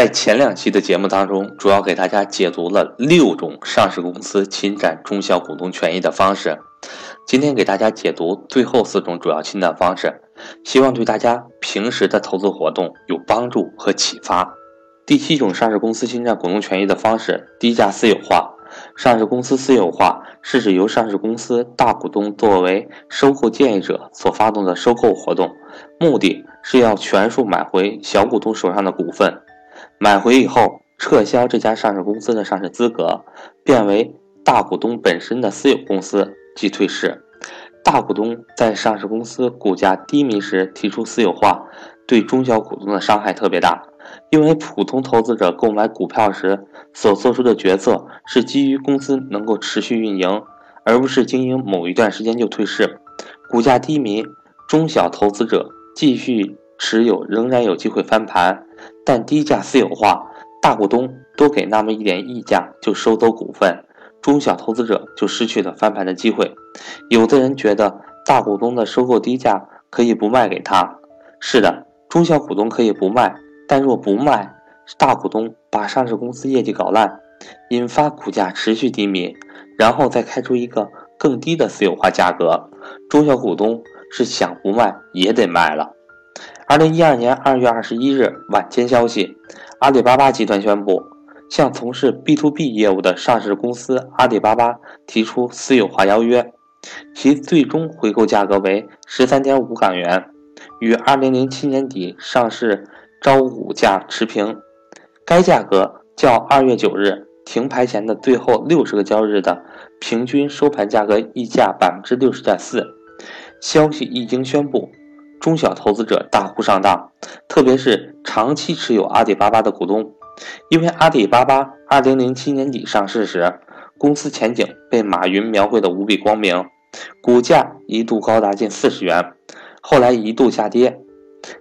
在前两期的节目当中，主要给大家解读了六种上市公司侵占中小股东权益的方式。今天给大家解读最后四种主要侵占方式，希望对大家平时的投资活动有帮助和启发。第七种上市公司侵占股东权益的方式，低价私有化。上市公司私有化是指由上市公司大股东作为收购建议者所发动的收购活动，目的是要全数买回小股东手上的股份。买回以后，撤销这家上市公司的上市资格，变为大股东本身的私有公司，即退市。大股东在上市公司股价低迷时提出私有化，对中小股东的伤害特别大。因为普通投资者购买股票时所做出的决策是基于公司能够持续运营，而不是经营某一段时间就退市。股价低迷，中小投资者继续持有仍然有机会翻盘，但低价私有化，大股东多给那么一点溢价就收走股份，中小投资者就失去了翻盘的机会。有的人觉得大股东的收购低价可以不卖给他，是的，中小股东可以不卖。但若不卖，大股东把上市公司业绩搞烂，引发股价持续低迷，然后再开出一个更低的私有化价格，中小股东是想不卖也得卖了。二零一二年二月二十一日晚间消息，阿里巴巴集团宣布向从事 B to B 业务的上市公司阿里巴巴提出私有化邀约，其最终回购价格为十三点五港元，与二零零七年底上市。招股价持平，该价格较二月九日停牌前的最后六十个交易日的平均收盘价格溢价百分之六十点四。消息一经宣布，中小投资者大呼上当，特别是长期持有阿里巴巴的股东，因为阿里巴巴二零零七年底上市时，公司前景被马云描绘的无比光明，股价一度高达近四十元，后来一度下跌，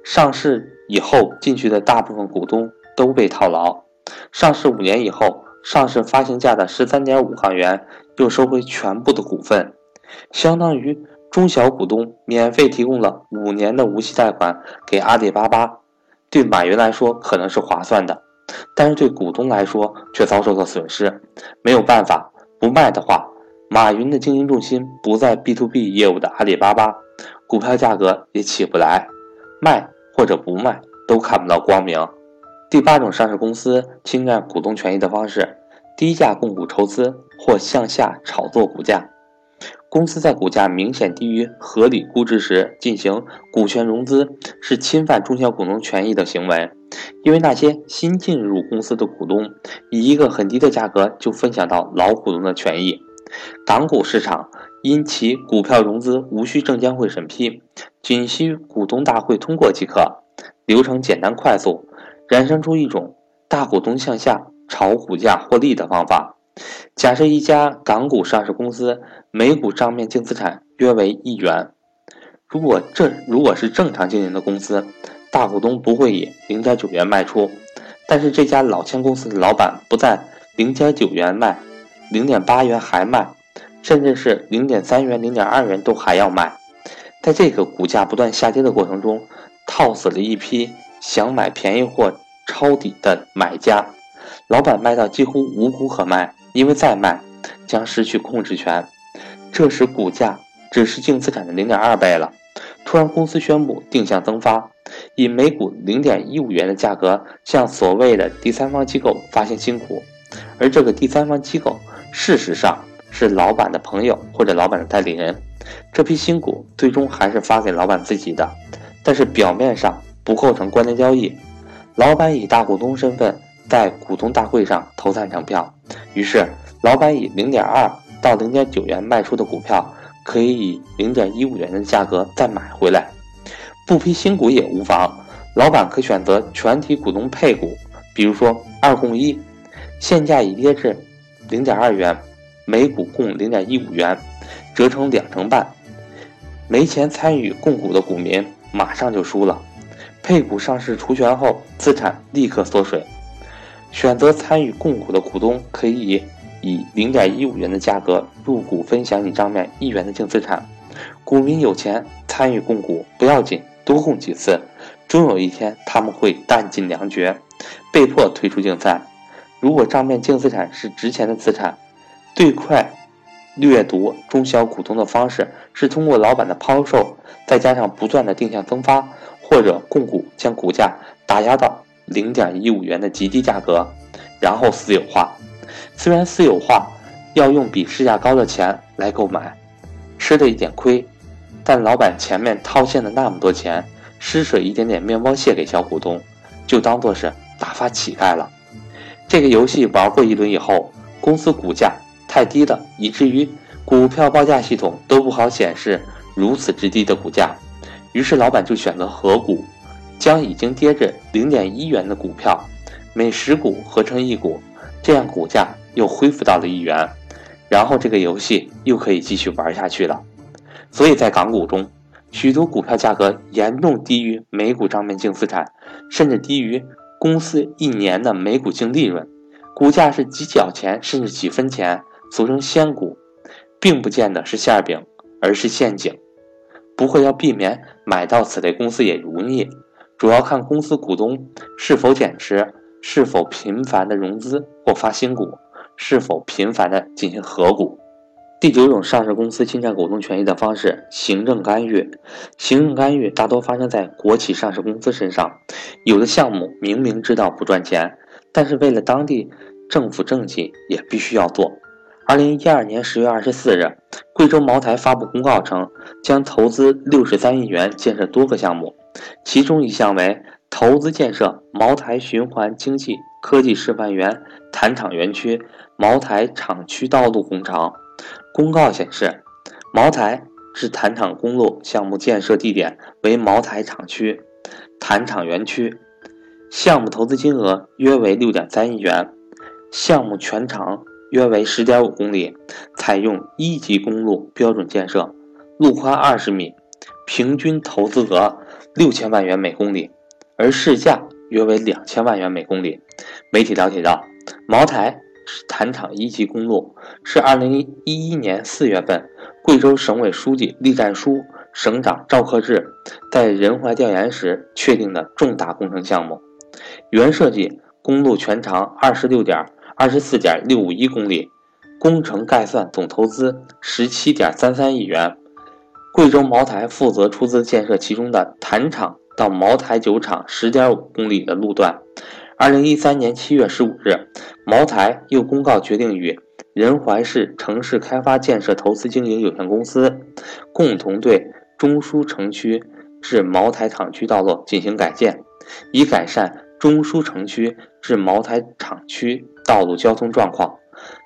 上市。以后进去的大部分股东都被套牢，上市五年以后，上市发行价的十三点五港元又收回全部的股份，相当于中小股东免费提供了五年的无息贷款给阿里巴巴。对马云来说可能是划算的，但是对股东来说却遭受了损失。没有办法，不卖的话，马云的经营重心不在 B to B 业务的阿里巴巴，股票价格也起不来。卖。或者不卖都看不到光明。第八种上市公司侵占股东权益的方式：低价供股筹资或向下炒作股价。公司在股价明显低于合理估值时进行股权融资，是侵犯中小股东权益的行为。因为那些新进入公司的股东以一个很低的价格就分享到老股东的权益。港股市场。因其股票融资无需证监会审批，仅需股东大会通过即可，流程简单快速，衍生出一种大股东向下炒股价获利的方法。假设一家港股上市公司每股账面净资产约为一元，如果这如果是正常经营的公司，大股东不会以零点九元卖出，但是这家老千公司的老板不在零点九元卖，零点八元还卖。甚至是零点三元、零点二元都还要卖，在这个股价不断下跌的过程中，套死了一批想买便宜货抄底的买家。老板卖到几乎无股可卖，因为再卖将失去控制权。这时股价只是净资产的零点二倍了。突然，公司宣布定向增发，以每股零点一五元的价格向所谓的第三方机构发行新股，而这个第三方机构事实上。是老板的朋友或者老板的代理人，这批新股最终还是发给老板自己的，但是表面上不构成关联交易。老板以大股东身份在股东大会上投赞成票，于是老板以零点二到零点九元卖出的股票，可以以零点一五元的价格再买回来。不批新股也无妨，老板可选择全体股东配股，比如说二供一，现价已跌至零点二元。每股共零点一五元，折成两成半。没钱参与供股的股民马上就输了。配股上市除权后，资产立刻缩水。选择参与供股的股东可以以零点一五元的价格入股，分享你账面一元的净资产。股民有钱参与供股不要紧，多供几次，终有一天他们会弹尽粮绝，被迫退出竞赛。如果账面净资产是值钱的资产，最快掠夺中小股东的方式是通过老板的抛售，再加上不断的定向增发，或者供股将股价打压到零点一五元的极低价格，然后私有化。虽然私有化要用比市价高的钱来购买，吃了一点亏，但老板前面套现的那么多钱。施舍一点点面包屑给小股东，就当做是打发乞丐了。这个游戏玩过一轮以后，公司股价太低了，以至于股票报价系统都不好显示如此之低的股价。于是老板就选择合股，将已经跌至零点一元的股票每十股合成一股，这样股价又恢复到了一元，然后这个游戏又可以继续玩下去了。所以在港股中。许多股票价格严重低于每股账面净资产，甚至低于公司一年的每股净利润，股价是几角钱甚至几分钱，俗称仙股，并不见得是馅饼，而是陷阱。不过要避免买到此类公司也容易，主要看公司股东是否减持，是否频繁的融资或发新股，是否频繁的进行合股。第九种上市公司侵占股东权益的方式，行政干预。行政干预大多发生在国企上市公司身上。有的项目明明知道不赚钱，但是为了当地政府政绩，也必须要做。二零一二年十月二十四日，贵州茅台发布公告称，将投资六十三亿元建设多个项目，其中一项为投资建设茅台循环经济科技示范园坛厂园区、茅台厂区道路工程。公告显示，茅台至坛厂公路项目建设地点为茅台厂区坛厂园区，项目投资金额约为六点三亿元，项目全长约为十点五公里，采用一级公路标准建设，路宽二十米，平均投资额六千万元每公里，而市价约为两千万元每公里。媒体了解到，茅台。坛厂一级公路是二零一一年四月份，贵州省委书记栗战书、省长赵克志在仁怀调研时确定的重大工程项目。原设计公路全长二十六点二十四点六五一公里，工程概算总投资十七点三三亿元。贵州茅台负责出资建设其中的坛厂到茅台酒厂十点五公里的路段。二零一三年七月十五日，茅台又公告决定与仁怀市城市开发建设投资经营有限公司共同对中枢城区至茅台厂区道路进行改建，以改善中枢城区至茅台厂区道路交通状况。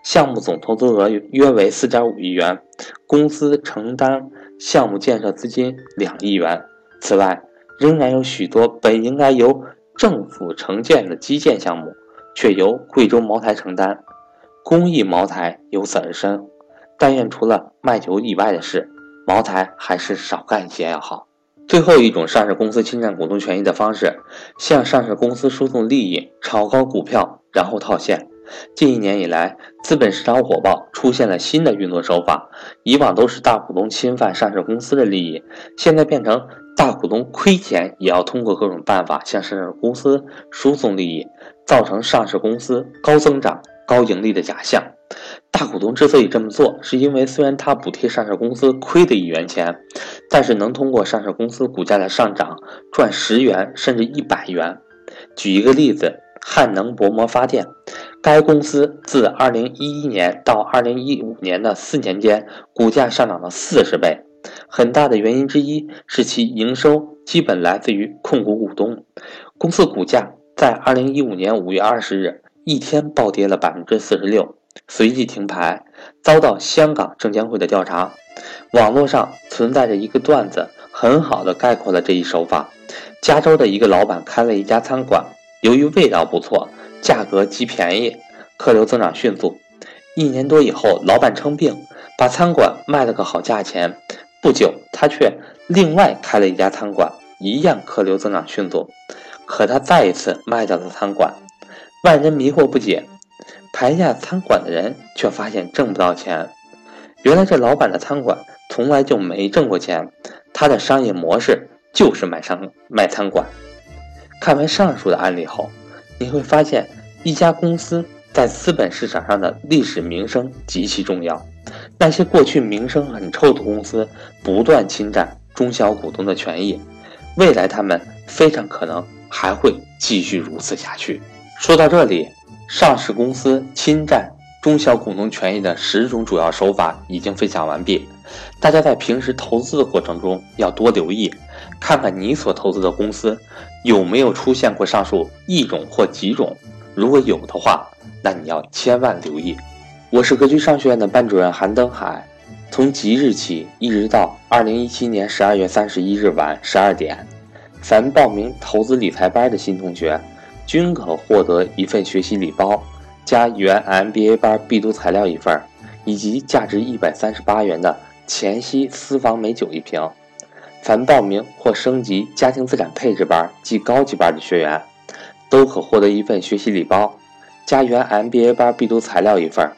项目总投资额约为四点五亿元，公司承担项目建设资金两亿元。此外，仍然有许多本应该由政府承建的基建项目，却由贵州茅台承担，公益茅台由此而生。但愿除了卖酒以外的事，茅台还是少干一些要好。最后一种上市公司侵占股东权益的方式，向上市公司输送利益，炒高股票，然后套现。近一年以来，资本市场火爆，出现了新的运作手法。以往都是大股东侵犯上市公司的利益，现在变成大股东亏钱也要通过各种办法向上市公司输送利益，造成上市公司高增长、高盈利的假象。大股东之所以这么做，是因为虽然他补贴上市公司亏的一元钱，但是能通过上市公司股价的上涨赚十元甚至一百元。举一个例子，汉能薄膜发电。该公司自二零一一年到二零一五年的四年间，股价上涨了四十倍。很大的原因之一是其营收基本来自于控股股东。公司股价在二零一五年五月二十日一天暴跌了百分之四十六，随即停牌，遭到香港证监会的调查。网络上存在着一个段子，很好的概括了这一手法。加州的一个老板开了一家餐馆，由于味道不错。价格极便宜，客流增长迅速。一年多以后，老板称病，把餐馆卖了个好价钱。不久，他却另外开了一家餐馆，一样客流增长迅速。可他再一次卖掉了餐馆，万人迷惑不解。排下餐馆的人却发现挣不到钱。原来这老板的餐馆从来就没挣过钱，他的商业模式就是卖商卖餐馆。看完上述的案例后，你会发现一家公司在资本市场上的历史名声极其重要。那些过去名声很臭的公司，不断侵占中小股东的权益，未来他们非常可能还会继续如此下去。说到这里，上市公司侵占中小股东权益的十种主要手法已经分享完毕。大家在平时投资的过程中要多留意，看看你所投资的公司有没有出现过上述一种或几种。如果有的话，那你要千万留意。我是格局商学院的班主任韩登海，从即日起一直到二零一七年十二月三十一日晚十二点，凡报名投资理财班的新同学，均可获得一份学习礼包，加原 MBA 班必读材料一份，以及价值一百三十八元的黔西私房美酒一瓶。凡报名或升级家庭资产配置班及高级班的学员，都可获得一份学习礼包，加原 MBA 班必读材料一份。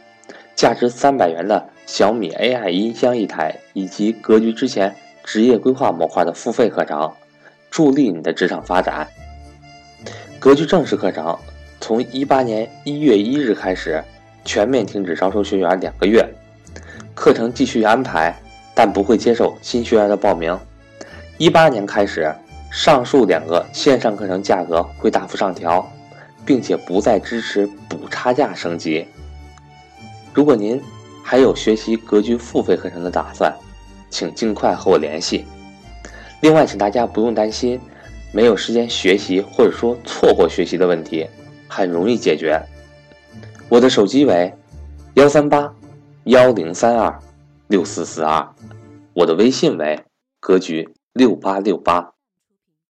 价值三百元的小米 AI 音箱一台，以及格局之前职业规划模块的付费课程，助力你的职场发展。格局正式课程从一八年一月一日开始全面停止招收学员两个月，课程继续安排，但不会接受新学员的报名。一八年开始，上述两个线上课程价格会大幅上调，并且不再支持补差价升级。如果您还有学习格局付费课程的打算，请尽快和我联系。另外，请大家不用担心没有时间学习或者说错过学习的问题，很容易解决。我的手机为幺三八幺零三二六四四二，我的微信为格局六八六八。